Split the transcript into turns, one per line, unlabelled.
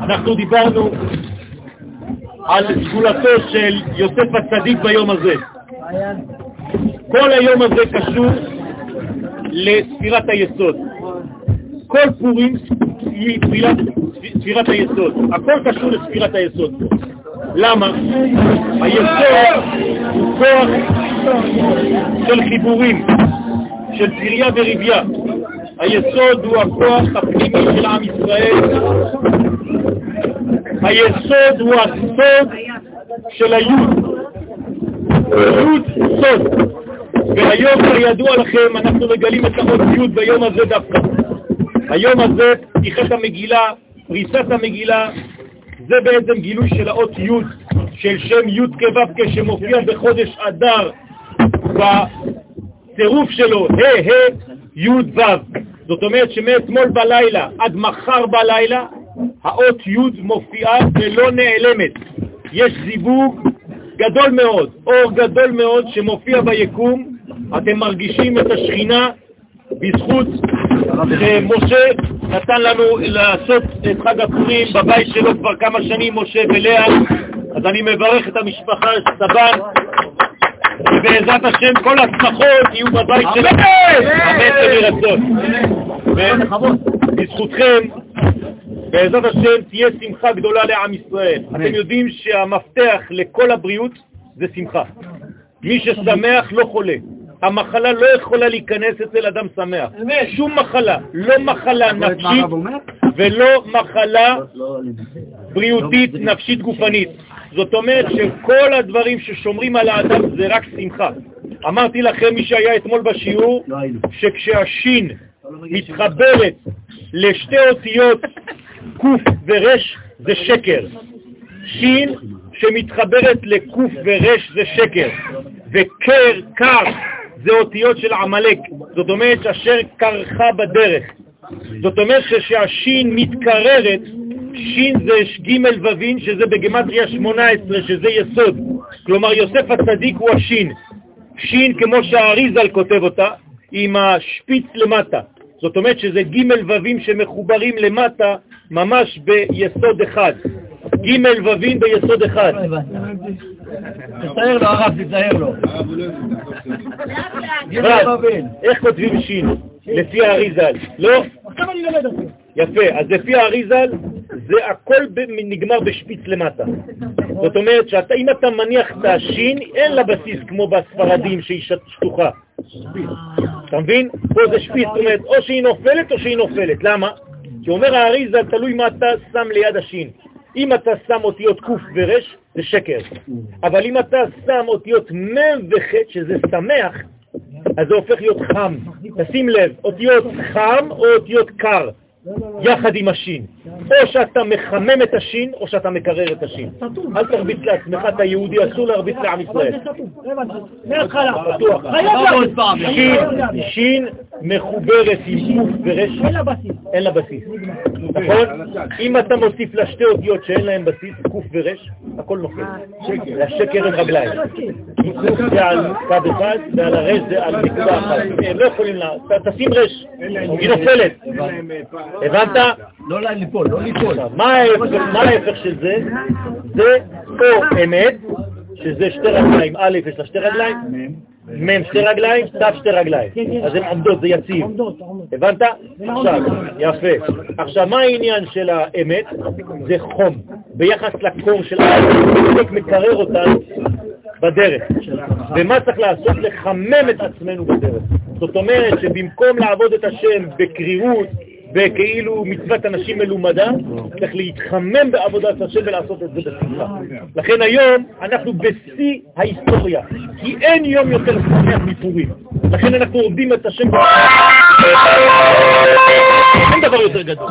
אנחנו דיברנו על סגולתו של יוסף הצדיק ביום הזה. כל היום הזה קשור לספירת היסוד. כל פורים היא ספירת היסוד. הכל קשור לספירת היסוד. למה? היסוד הוא כוח של חיבורים, של צירייה וריביה. היסוד הוא הכוח הפנימי של עם ישראל. היסוד הוא הסוד של היוד. יוד סוד. והיום, כידוע לכם, אנחנו מגלים את האות יוד ביום הזה דווקא. היום הזה, פתיחת המגילה, פריסת המגילה, זה בעצם גילוי של האות י' של שם י' כו' שמופיע בחודש אדר בצירוף שלו, ה' ה' י' ו'. זאת אומרת שמאתמול בלילה עד מחר בלילה האות י' מופיעה ולא נעלמת. יש זיווג גדול מאוד, אור גדול מאוד שמופיע ביקום, אתם מרגישים את השכינה בזכות שמשה נתן לנו לעשות את חג הפורים בבית שלו כבר כמה שנים, משה ולאה, אז אני מברך את המשפחה סבן, ובעזרת השם כל השמחות יהיו בבית שלנו, אמן ורצון. ובזכותכם, בעזרת השם תהיה שמחה גדולה לעם ישראל. אתם יודעים שהמפתח לכל הבריאות זה שמחה. מי ששמח לא חולה. המחלה לא יכולה להיכנס אצל אדם שמח. שום מחלה, לא מחלה נפשית ולא מחלה בריאותית, נפשית, גופנית. זאת אומרת שכל הדברים ששומרים על האדם זה רק שמחה. אמרתי לכם, מי שהיה אתמול בשיעור, שכשהשין מתחברת לשתי אותיות קוף ורש זה שקר. שין שמתחברת לקוף ורש זה שקר. וקר, קר, זה אותיות של עמלק, זאת אומרת אשר קרחה בדרך. זאת אומרת שכשהשין מתקררת, שין זה ג' ווין, שזה בגמטריה 18, שזה יסוד. כלומר, יוסף הצדיק הוא השין. שין, כמו שהאריזל כותב אותה, עם השפיץ למטה. זאת אומרת שזה ג' ווים שמחוברים למטה ממש ביסוד אחד. ג' ווים ביסוד אחד.
תצייר לו הרב, תצייר לו.
איך כותבים שין? לפי האריזל. לא?
עכשיו אני לומד אותו.
יפה, אז לפי האריזל זה הכל נגמר בשפיץ למטה. זאת אומרת שאם אתה מניח את השין, אין לה בסיס כמו בספרדים שהיא שטוחה. אתה מבין? פה זה שפיץ, זאת אומרת, או שהיא נופלת או שהיא נופלת. למה? כי אומר האריזל, תלוי מה אתה שם ליד השין. אם אתה שם אותיות קוף ורש, זה שקר. אבל אם אתה שם אותיות מ' וח', שזה שמח, אז זה הופך להיות חם. תשים לב, אותיות חם או אותיות קר. יחד עם השין. או שאתה מחמם את השין, או שאתה מקרר את השין. אל תרביץ לעצמך, אתה יהודי, אסור להרביץ לעם ישראל.
מההתחלה.
בטוח. שין מחוברת עם קוף ורש.
אין לה בסיס.
אין. נכון? אם אתה מוסיף לה שתי אותיות שאין להן בסיס, קוף ורש, הכל נופל. השקר עם רגליים. כי קוף זה על קו אחד, ועל הרש זה על נקודה אחת. הם לא יכולים לה... תשים רש, היא נופלת. הבנת?
לא ליפול, לא ליפול.
מה ההפך של זה? זה או אמת, שזה שתי רגליים, א' יש לה שתי רגליים, מ' שתי רגליים, ת' שתי רגליים. אז הן עומדות, זה יציב. הבנת? עכשיו, יפה. עכשיו, מה העניין של האמת? זה חום. ביחס לקור של האמת, מקרר אותנו בדרך. ומה צריך לעשות? לחמם את עצמנו בדרך. זאת אומרת שבמקום לעבוד את השם בקרירות, וכאילו מצוות אנשים מלומדה, צריך להתחמם בעבודת השם ולעשות את זה בשמחה. לכן היום אנחנו בשיא ההיסטוריה, כי אין יום יותר שמח מפורים. לכן אנחנו עובדים את השם. אין דבר יותר גדול.